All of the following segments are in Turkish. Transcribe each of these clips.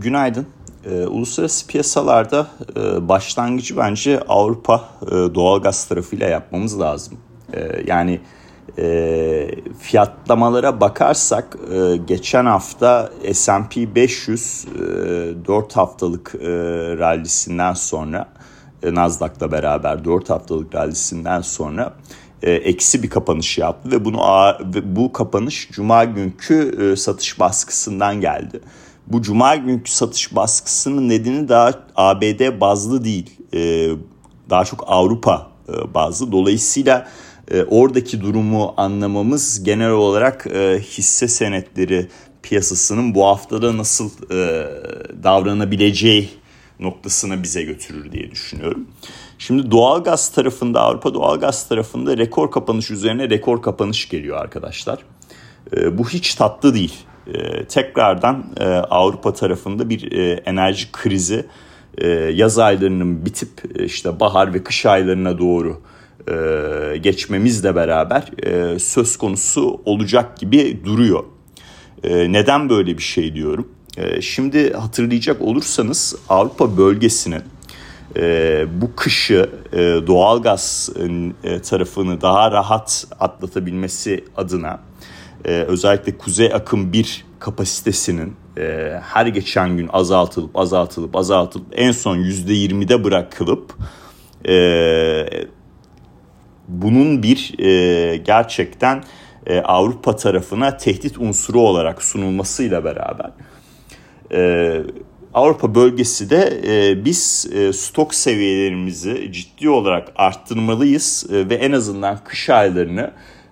Günaydın. E, uluslararası piyasalarda e, başlangıcı bence Avrupa e, doğalgaz tarafıyla yapmamız lazım. E, yani e, fiyatlamalara bakarsak e, geçen hafta S&P 500 e, 4 haftalık e, rallisinden sonra e, Nasdaq'la beraber 4 haftalık rallisinden sonra e, eksi bir kapanış yaptı ve bunu bu kapanış cuma günkü e, satış baskısından geldi. Bu cuma günkü satış baskısının nedeni daha ABD bazlı değil. E, daha çok Avrupa e, bazlı. Dolayısıyla e, oradaki durumu anlamamız genel olarak hisse senetleri piyasasının bu haftada nasıl davranabileceği noktasına bize götürür diye düşünüyorum. Şimdi doğalgaz tarafında Avrupa doğalgaz tarafında rekor kapanış üzerine rekor kapanış geliyor arkadaşlar. Bu hiç tatlı değil. E, tekrardan e, Avrupa tarafında bir e, enerji krizi e, yaz aylarının bitip e, işte bahar ve kış aylarına doğru e, geçmemizle beraber e, söz konusu olacak gibi duruyor. E, neden böyle bir şey diyorum? E, şimdi hatırlayacak olursanız Avrupa bölgesinin e, bu kışı e, doğalgaz e, tarafını daha rahat atlatabilmesi adına e, özellikle kuzey akım bir kapasitesinin e, her geçen gün azaltılıp azaltılıp azaltılıp en son %20'de bırakılıp e, bunun bir e, gerçekten e, Avrupa tarafına tehdit unsuru olarak sunulmasıyla beraber e, Avrupa bölgesi de e, biz e, stok seviyelerimizi ciddi olarak arttırmalıyız e, ve en azından kış aylarını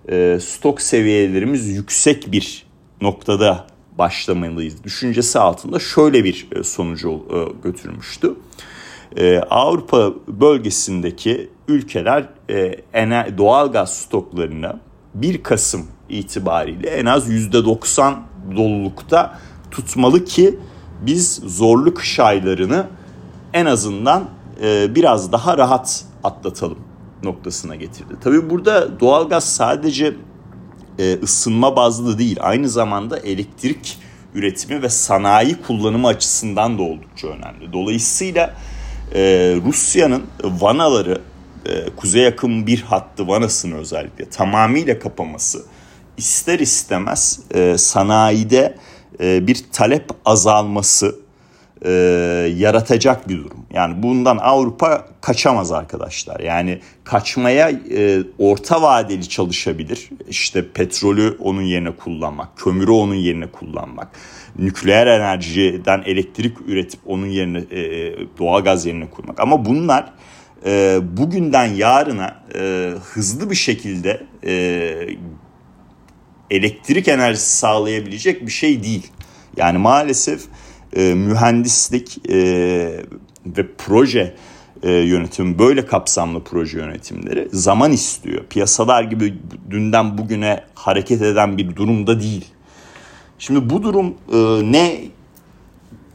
e, stok seviyelerimiz yüksek bir noktada başlamalıyız düşüncesi altında şöyle bir e, sonucu e, götürmüştü. E, Avrupa bölgesindeki ülkeler doğal gaz stoklarını 1 Kasım itibariyle en az %90 dolulukta tutmalı ki biz zorlu kış aylarını en azından biraz daha rahat atlatalım noktasına getirdi. Tabii burada doğalgaz sadece e, ısınma bazlı değil aynı zamanda elektrik üretimi ve sanayi kullanımı açısından da oldukça önemli. Dolayısıyla e, Rusya'nın vanaları e, kuzey yakın bir hattı vanasını özellikle tamamıyla kapaması ister istemez e, sanayide e, bir talep azalması e, yaratacak bir durum. Yani bundan Avrupa kaçamaz arkadaşlar. Yani kaçmaya e, orta vadeli çalışabilir. İşte petrolü onun yerine kullanmak, kömürü onun yerine kullanmak, nükleer enerjiden elektrik üretip onun yerine e, e doğalgaz yerine kurmak. Ama bunlar e, bugünden yarına e, hızlı bir şekilde e, elektrik enerjisi sağlayabilecek bir şey değil. Yani maalesef e, mühendislik e, ve proje e, yönetimi böyle kapsamlı proje yönetimleri zaman istiyor. Piyasalar gibi dünden bugüne hareket eden bir durumda değil. Şimdi bu durum e, ne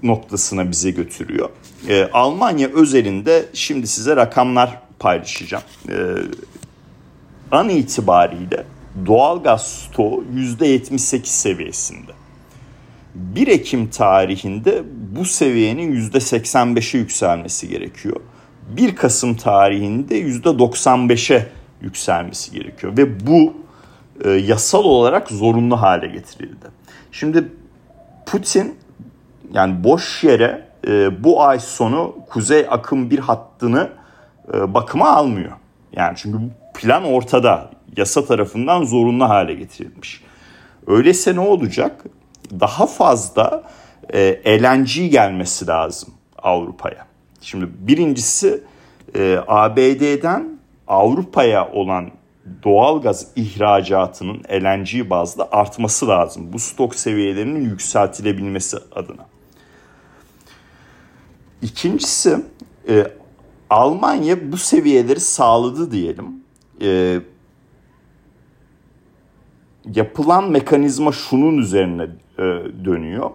noktasına bize götürüyor? E, Almanya özelinde şimdi size rakamlar paylaşacağım. E, an itibariyle doğalgaz stoğu %78 seviyesinde. 1 Ekim tarihinde bu seviyenin %85'e yükselmesi gerekiyor. 1 Kasım tarihinde %95'e yükselmesi gerekiyor ve bu e, yasal olarak zorunlu hale getirildi. Şimdi Putin yani boş yere e, bu ay sonu kuzey akım bir hattını e, bakıma almıyor. Yani çünkü plan ortada yasa tarafından zorunlu hale getirilmiş. Öyleyse ne olacak? Daha fazla e, LNG gelmesi lazım Avrupa'ya. Şimdi birincisi e, ABD'den Avrupa'ya olan doğal gaz ihracatının LNG bazda artması lazım. Bu stok seviyelerinin yükseltilebilmesi adına. İkincisi e, Almanya bu seviyeleri sağladı diyelim. E, yapılan mekanizma şunun üzerine e, dönüyor.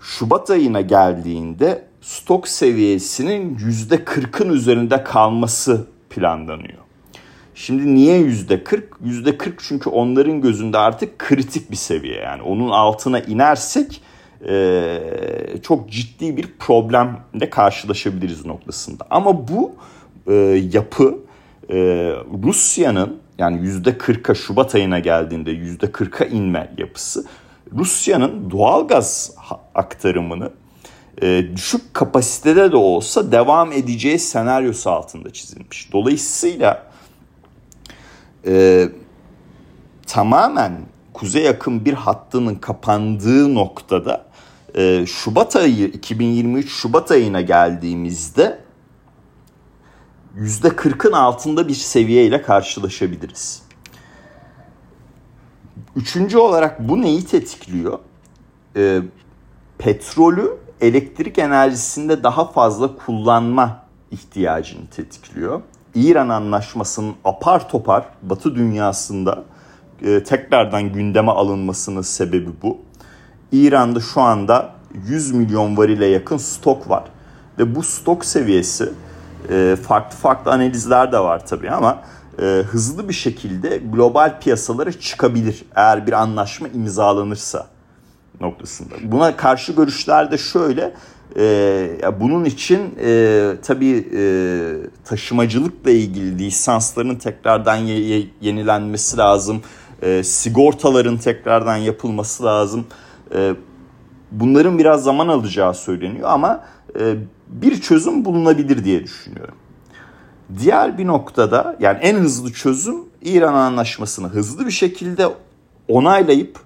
Şubat ayına geldiğinde stok seviyesinin yüzde kırkın üzerinde kalması planlanıyor. Şimdi niye yüzde kırk? Yüzde kırk çünkü onların gözünde artık kritik bir seviye. Yani onun altına inersek e, çok ciddi bir problemle karşılaşabiliriz noktasında. Ama bu e, yapı e, Rusya'nın yani %40'a Şubat ayına geldiğinde %40'a inme yapısı Rusya'nın doğal gaz aktarımını e, düşük kapasitede de olsa devam edeceği senaryosu altında çizilmiş. Dolayısıyla e, tamamen kuzey yakın bir hattının kapandığı noktada e, Şubat ayı 2023 Şubat ayına geldiğimizde %40'ın altında bir seviyeyle karşılaşabiliriz. Üçüncü olarak bu neyi tetikliyor? E, petrolü elektrik enerjisinde daha fazla kullanma ihtiyacını tetikliyor. İran anlaşmasının apar topar Batı dünyasında e, tekrardan gündeme alınmasının sebebi bu. İran'da şu anda 100 milyon varile yakın stok var ve bu stok seviyesi e, farklı farklı analizler de var tabii ama e, hızlı bir şekilde global piyasalara çıkabilir eğer bir anlaşma imzalanırsa noktasında. Buna karşı görüşler de şöyle. E, bunun için e, tabii e, taşımacılıkla ilgili lisansların tekrardan ye, ye, yenilenmesi lazım. E, sigortaların tekrardan yapılması lazım. E, bunların biraz zaman alacağı söyleniyor ama e, bir çözüm bulunabilir diye düşünüyorum. Diğer bir noktada yani en hızlı çözüm İran anlaşmasını hızlı bir şekilde onaylayıp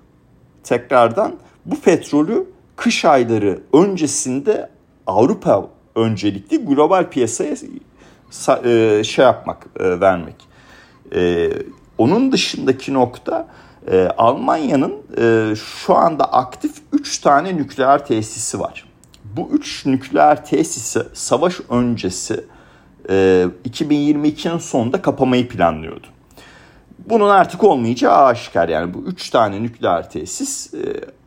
tekrardan bu petrolü kış ayları öncesinde Avrupa öncelikli global piyasaya e, şey yapmak, e, vermek. E, onun dışındaki nokta Almanya'nın şu anda aktif 3 tane nükleer tesisi var. Bu 3 nükleer tesisi savaş öncesi 2022'nin sonunda kapamayı planlıyordu. Bunun artık olmayacağı aşikar yani bu 3 tane nükleer tesis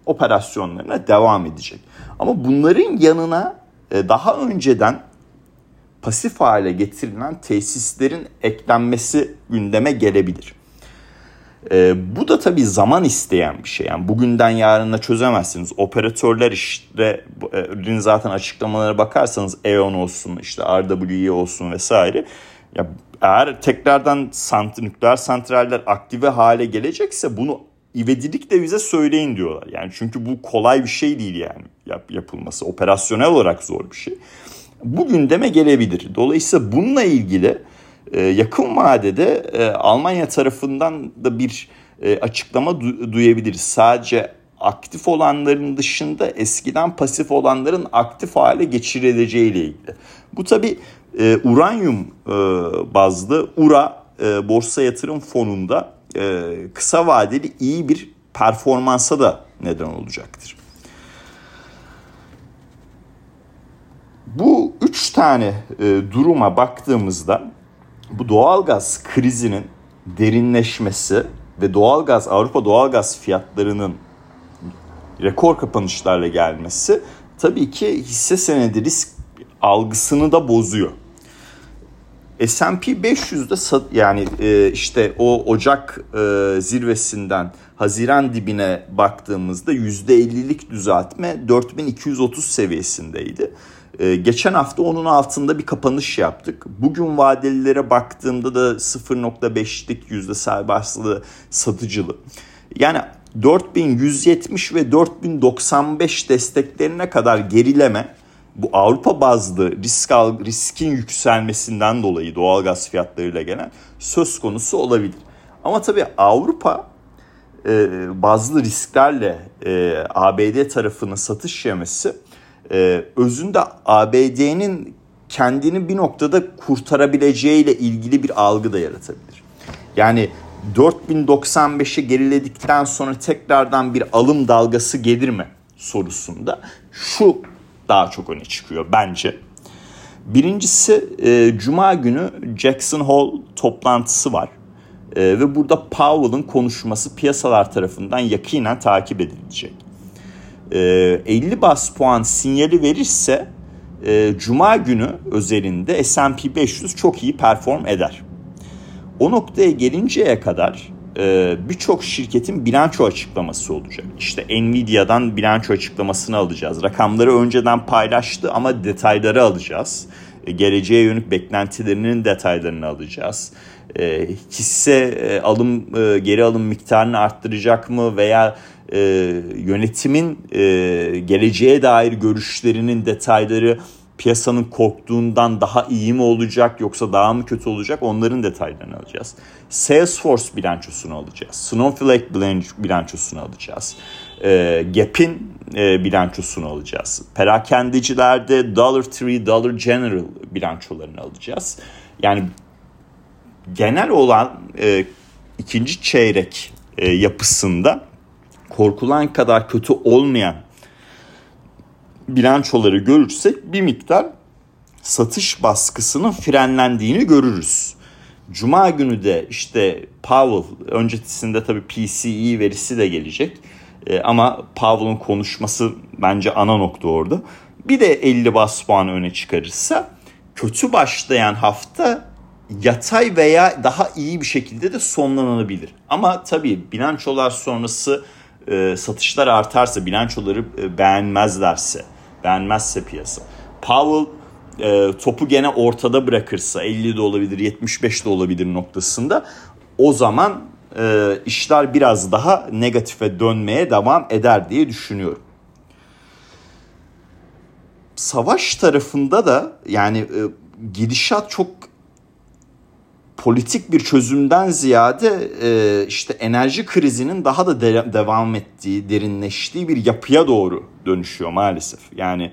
operasyonlarına devam edecek. Ama bunların yanına e, daha önceden pasif hale getirilen tesislerin eklenmesi gündeme gelebilir. E, bu da tabii zaman isteyen bir şey. Yani bugünden yarına çözemezsiniz. Operatörler işte e, zaten açıklamalara bakarsanız E.ON olsun, işte RWE olsun vesaire. Ya eğer tekrardan sant nükleer santraller aktive hale gelecekse bunu ivedilikle bize söyleyin diyorlar. Yani çünkü bu kolay bir şey değil yani yap, yapılması. Operasyonel olarak zor bir şey. Bu gündeme gelebilir. Dolayısıyla bununla ilgili yakın vadede e, Almanya tarafından da bir e, açıklama du- duyabiliriz. Sadece aktif olanların dışında eskiden pasif olanların aktif hale geçirileceği ile ilgili. Bu tabi e, uranyum e, bazlı URA e, borsa yatırım fonunda e, kısa vadeli iyi bir performansa da neden olacaktır. Bu üç tane e, duruma baktığımızda bu doğalgaz krizinin derinleşmesi ve doğalgaz Avrupa doğalgaz fiyatlarının rekor kapanışlarla gelmesi tabii ki hisse senedi risk algısını da bozuyor. S&P 500'de yani e, işte o Ocak e, zirvesinden Haziran dibine baktığımızda %50'lik düzeltme 4230 seviyesindeydi. E, geçen hafta onun altında bir kapanış yaptık. Bugün vadelilere baktığımda da 0.5'lik yüzde serbestli satıcılı. Yani 4170 ve 4095 desteklerine kadar gerileme bu Avrupa bazlı risk al, riskin yükselmesinden dolayı doğal gaz fiyatlarıyla gelen söz konusu olabilir. Ama tabii Avrupa e, bazlı risklerle e, ABD tarafının satış yemesi e, özünde ABD'nin kendini bir noktada kurtarabileceğiyle ilgili bir algı da yaratabilir. Yani 4095'e geriledikten sonra tekrardan bir alım dalgası gelir mi sorusunda şu daha çok öne çıkıyor bence. Birincisi e, Cuma günü Jackson Hole toplantısı var. E, ve burada Powell'ın konuşması piyasalar tarafından yakinen takip edilecek. E, 50 bas puan sinyali verirse e, Cuma günü özelinde S&P 500 çok iyi perform eder. O noktaya gelinceye kadar e, birçok şirketin bilanço açıklaması olacak. İşte Nvidia'dan bilanço açıklamasını alacağız. Rakamları önceden paylaştı ama detayları alacağız. E, geleceğe yönelik beklentilerinin detaylarını alacağız. E, hisse e, alım e, geri alım miktarını arttıracak mı veya e, yönetimin e, geleceğe dair görüşlerinin detayları piyasanın korktuğundan daha iyi mi olacak yoksa daha mı kötü olacak onların detaylarını alacağız. Salesforce bilançosunu alacağız. Snowflake bilançosunu alacağız. E, Gap'in e, bilançosunu alacağız. Perakendecilerde Dollar Tree, Dollar General bilançolarını alacağız. Yani genel olan e, ikinci çeyrek e, yapısında korkulan kadar kötü olmayan bilançoları görürsek bir miktar satış baskısının frenlendiğini görürüz. Cuma günü de işte Powell öncesinde tabii PCE verisi de gelecek. E, ama Powell'ın konuşması bence ana nokta orada. Bir de 50 bas puan öne çıkarırsa kötü başlayan hafta yatay veya daha iyi bir şekilde de sonlanabilir. Ama tabii bilançolar sonrası e, satışlar artarsa, bilançoları e, beğenmezlerse, beğenmezse piyasa. Powell e, topu gene ortada bırakırsa 50 de olabilir 75 de olabilir noktasında o zaman e, işler biraz daha negatife dönmeye devam eder diye düşünüyorum. Savaş tarafında da yani e, gidişat çok politik bir çözümden ziyade e, işte enerji krizinin daha da de- devam ettiği, derinleştiği bir yapıya doğru dönüşüyor maalesef. Yani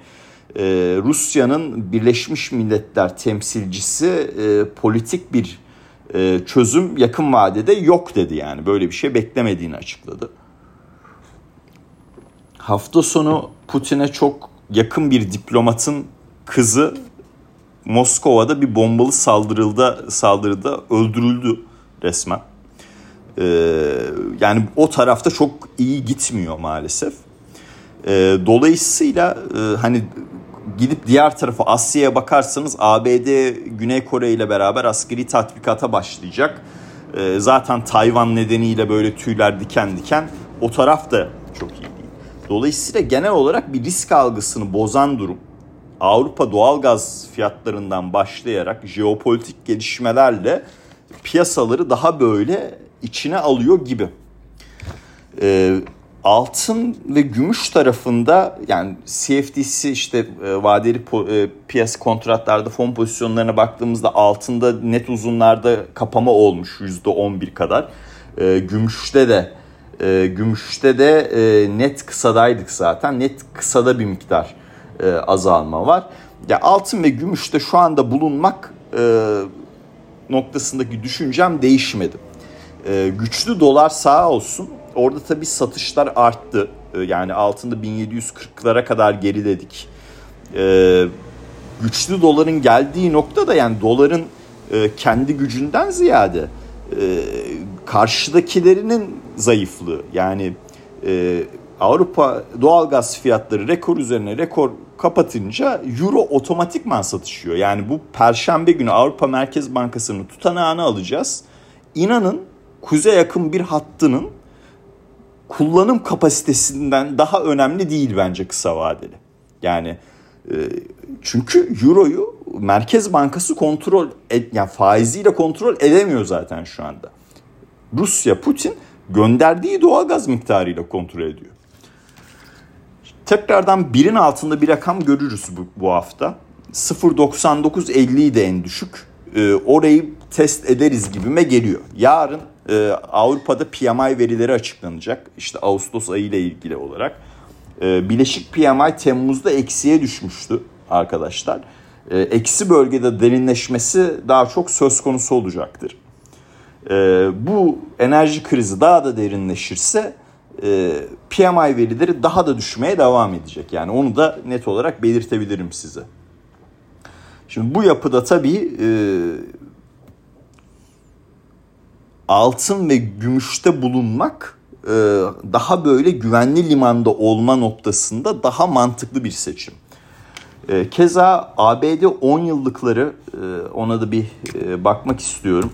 e, Rusya'nın Birleşmiş Milletler temsilcisi e, politik bir e, çözüm yakın vadede yok dedi yani böyle bir şey beklemediğini açıkladı. Hafta sonu Putin'e çok yakın bir diplomatın kızı Moskova'da bir bombalı saldırılda saldırıda öldürüldü resmen. Ee, yani o tarafta çok iyi gitmiyor maalesef. Ee, dolayısıyla e, hani gidip diğer tarafa Asya'ya bakarsanız ABD Güney Kore ile beraber askeri tatbikata başlayacak. Ee, zaten Tayvan nedeniyle böyle tüyler diken diken o taraf da çok iyi değil. Dolayısıyla genel olarak bir risk algısını bozan durum Avrupa doğalgaz fiyatlarından başlayarak jeopolitik gelişmelerle piyasaları daha böyle içine alıyor gibi. Ee, altın ve gümüş tarafında yani CFDC işte e, vadeli e, piyasa kontratlarda fon pozisyonlarına baktığımızda altında net uzunlarda kapama olmuş %11 kadar. E, gümüşte de e, gümüşte de e, net kısadaydık zaten. Net kısada bir miktar e, azalma var. Ya altın ve gümüşte şu anda bulunmak e, noktasındaki düşüncem değişmedi. E, güçlü dolar sağ olsun. Orada tabii satışlar arttı. E, yani altında 1740'lara kadar geriledik. E, güçlü doların geldiği nokta da yani doların e, kendi gücünden ziyade e, karşıdakilerinin zayıflığı. Yani e, Avrupa doğalgaz fiyatları rekor üzerine rekor kapatınca euro otomatikman satışıyor. Yani bu perşembe günü Avrupa Merkez Bankası'nın tutanağını alacağız. İnanın kuzey yakın bir hattının kullanım kapasitesinden daha önemli değil bence kısa vadeli. Yani e, çünkü euroyu Merkez Bankası kontrol et, yani faiziyle kontrol edemiyor zaten şu anda. Rusya Putin gönderdiği doğalgaz miktarıyla kontrol ediyor. Tekrardan birin altında bir rakam görürüz bu, bu hafta. 0.99.50'yi de en düşük. Ee, orayı test ederiz gibime geliyor. Yarın e, Avrupa'da PMI verileri açıklanacak. İşte Ağustos ayı ile ilgili olarak. E, Bileşik PMI Temmuz'da eksiye düşmüştü arkadaşlar. E, eksi bölgede derinleşmesi daha çok söz konusu olacaktır. E, bu enerji krizi daha da derinleşirse e, PMI verileri daha da düşmeye devam edecek. Yani onu da net olarak belirtebilirim size. Şimdi bu yapıda tabii e, altın ve gümüşte bulunmak e, daha böyle güvenli limanda olma noktasında daha mantıklı bir seçim. E, keza ABD 10 yıllıkları e, ona da bir e, bakmak istiyorum.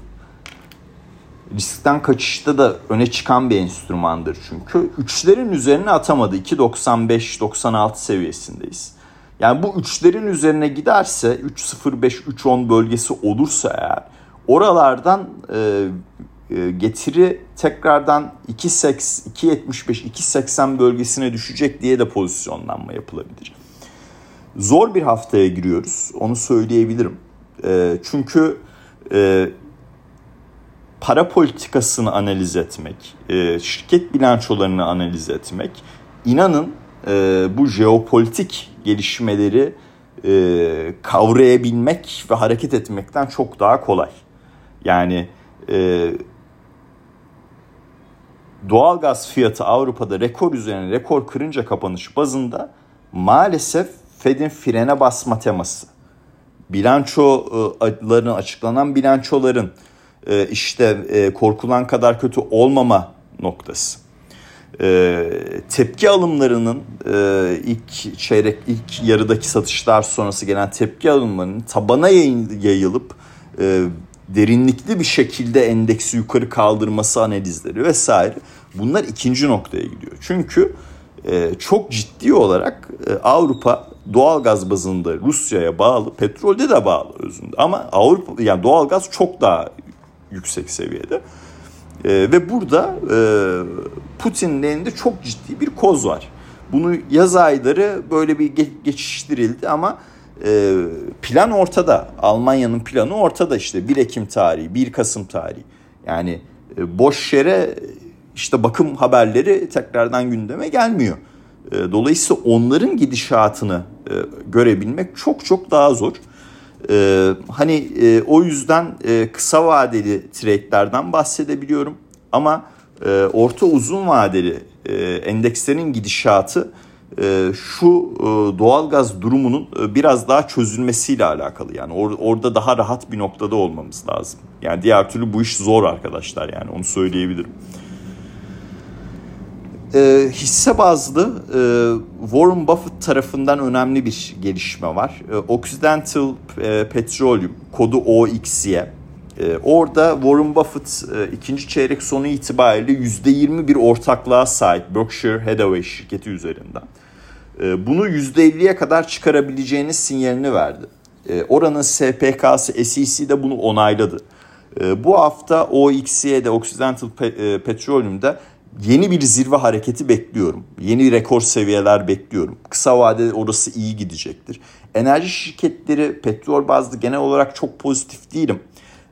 Riskten kaçışta da öne çıkan bir enstrümandır çünkü. Üçlerin üzerine atamadı. 2.95-96 seviyesindeyiz. Yani bu üçlerin üzerine giderse 3.05-3.10 bölgesi olursa eğer oralardan e, e, getiri tekrardan 2.75-2.80 bölgesine düşecek diye de pozisyonlanma yapılabilir. Zor bir haftaya giriyoruz onu söyleyebilirim. E, çünkü e, para politikasını analiz etmek, e, şirket bilançolarını analiz etmek, inanın e, bu jeopolitik gelişmeleri e, kavrayabilmek ve hareket etmekten çok daha kolay. Yani e, doğal gaz fiyatı Avrupa'da rekor üzerine rekor kırınca kapanış bazında maalesef Fed'in frene basma teması, bilançoların açıklanan bilançoların e, işte e, korkulan kadar kötü olmama noktası. E, tepki alımlarının ilk çeyrek ilk yarıdaki satışlar sonrası gelen tepki alımlarının tabana yayılıp derinlikli bir şekilde endeksi yukarı kaldırması analizleri vesaire bunlar ikinci noktaya gidiyor. Çünkü çok ciddi olarak Avrupa doğal gaz bazında Rusya'ya bağlı, petrolde de bağlı özünde. Ama Avrupa yani doğal gaz çok daha yüksek seviyede. E, ve burada e, Putin'in elinde çok ciddi bir koz var. Bunu yaz ayları böyle bir ge- geçiştirildi ama e, plan ortada. Almanya'nın planı ortada işte 1 Ekim tarihi, 1 Kasım tarihi. Yani e, boş yere işte bakım haberleri tekrardan gündeme gelmiyor. E, dolayısıyla onların gidişatını e, görebilmek çok çok daha zor. Ee, hani e, o yüzden e, kısa vadeli trade'lerden bahsedebiliyorum. Ama e, orta uzun vadeli e, endekslerin gidişatı e, şu e, doğalgaz durumunun e, biraz daha çözülmesiyle alakalı. Yani or, orada daha rahat bir noktada olmamız lazım. Yani diğer türlü bu iş zor arkadaşlar yani onu söyleyebilirim. E, hisse bazlı e, Warren Buffett tarafından önemli bir gelişme var. E, Occidental e, Petroleum kodu OXY. E, orada Warren Buffett e, ikinci çeyrek sonu itibariyle %20 bir ortaklığa sahip Berkshire Hathaway şirketi üzerinden. E, bunu %50'ye kadar çıkarabileceğini sinyalini verdi. E, oranın SPK'sı SEC de bunu onayladı. E, bu hafta OXY'de Occidental e, Petroleum'da yeni bir zirve hareketi bekliyorum. Yeni rekor seviyeler bekliyorum. Kısa vadede orası iyi gidecektir. Enerji şirketleri petrol bazlı genel olarak çok pozitif değilim.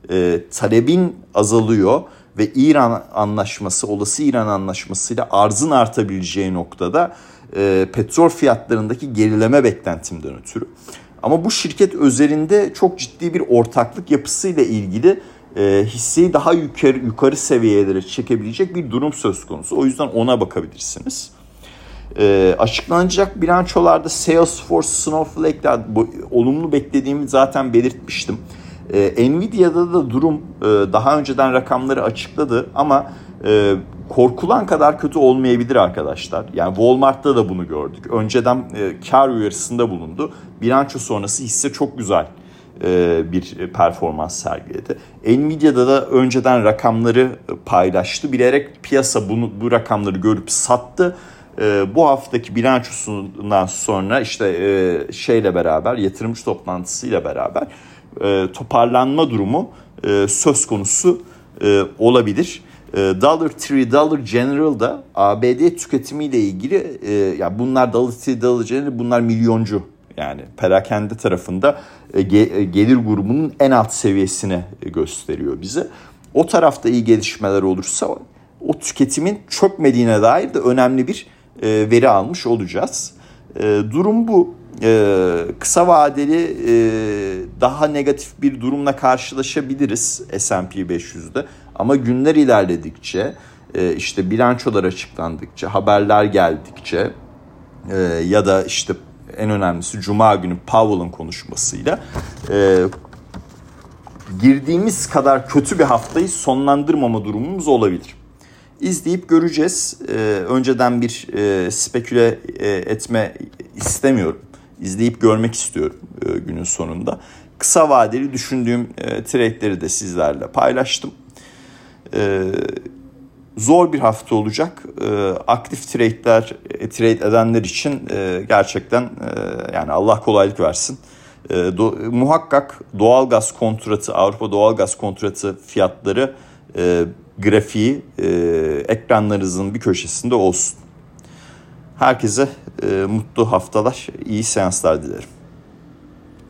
Ee, talebin azalıyor ve İran anlaşması, olası İran anlaşmasıyla arzın artabileceği noktada e, petrol fiyatlarındaki gerileme beklentimden ötürü. Ama bu şirket özelinde çok ciddi bir ortaklık yapısıyla ilgili e, hisseyi daha yukarı, yukarı seviyelere çekebilecek bir durum söz konusu. O yüzden ona bakabilirsiniz. E, açıklanacak bilançolarda Salesforce, Snowflake'ler olumlu beklediğimi zaten belirtmiştim. E, Nvidia'da da durum e, daha önceden rakamları açıkladı ama e, korkulan kadar kötü olmayabilir arkadaşlar. Yani Walmart'ta da bunu gördük. Önceden e, kar uyarısında bulundu. Bilanço sonrası hisse çok güzel bir performans sergiledi. Nvidia'da da önceden rakamları paylaştı. Bilerek piyasa bunu bu rakamları görüp sattı. E, bu haftaki bilançosundan sonra işte e, şeyle beraber yatırımcı toplantısıyla beraber toparlanma durumu söz konusu olabilir. Dollar Tree, Dollar General'da ABD tüketimiyle ilgili ya bunlar Dollar Tree, Dollar General bunlar milyoncu yani perakende tarafında e, e, gelir grubunun en alt seviyesini gösteriyor bize. O tarafta iyi gelişmeler olursa o tüketimin çökmediğine dair de önemli bir e, veri almış olacağız. Durum bu. Kısa vadeli daha negatif bir durumla karşılaşabiliriz S&P 500'de. Ama günler ilerledikçe işte bilançolar açıklandıkça, haberler geldikçe ya da işte en önemlisi Cuma günü Powell'ın konuşmasıyla e, girdiğimiz kadar kötü bir haftayı sonlandırmama durumumuz olabilir. İzleyip göreceğiz. E, önceden bir e, speküle e, etme istemiyorum. İzleyip görmek istiyorum e, günün sonunda. Kısa vadeli düşündüğüm e, trade'leri de sizlerle paylaştım. E, zor bir hafta olacak. E, aktif trade'ler, e, trade edenler için e, gerçekten e, yani Allah kolaylık versin. E, do, muhakkak doğalgaz kontratı, Avrupa doğalgaz kontratı fiyatları e, grafiği e, ekranlarınızın bir köşesinde olsun. Herkese e, mutlu haftalar, iyi seanslar dilerim.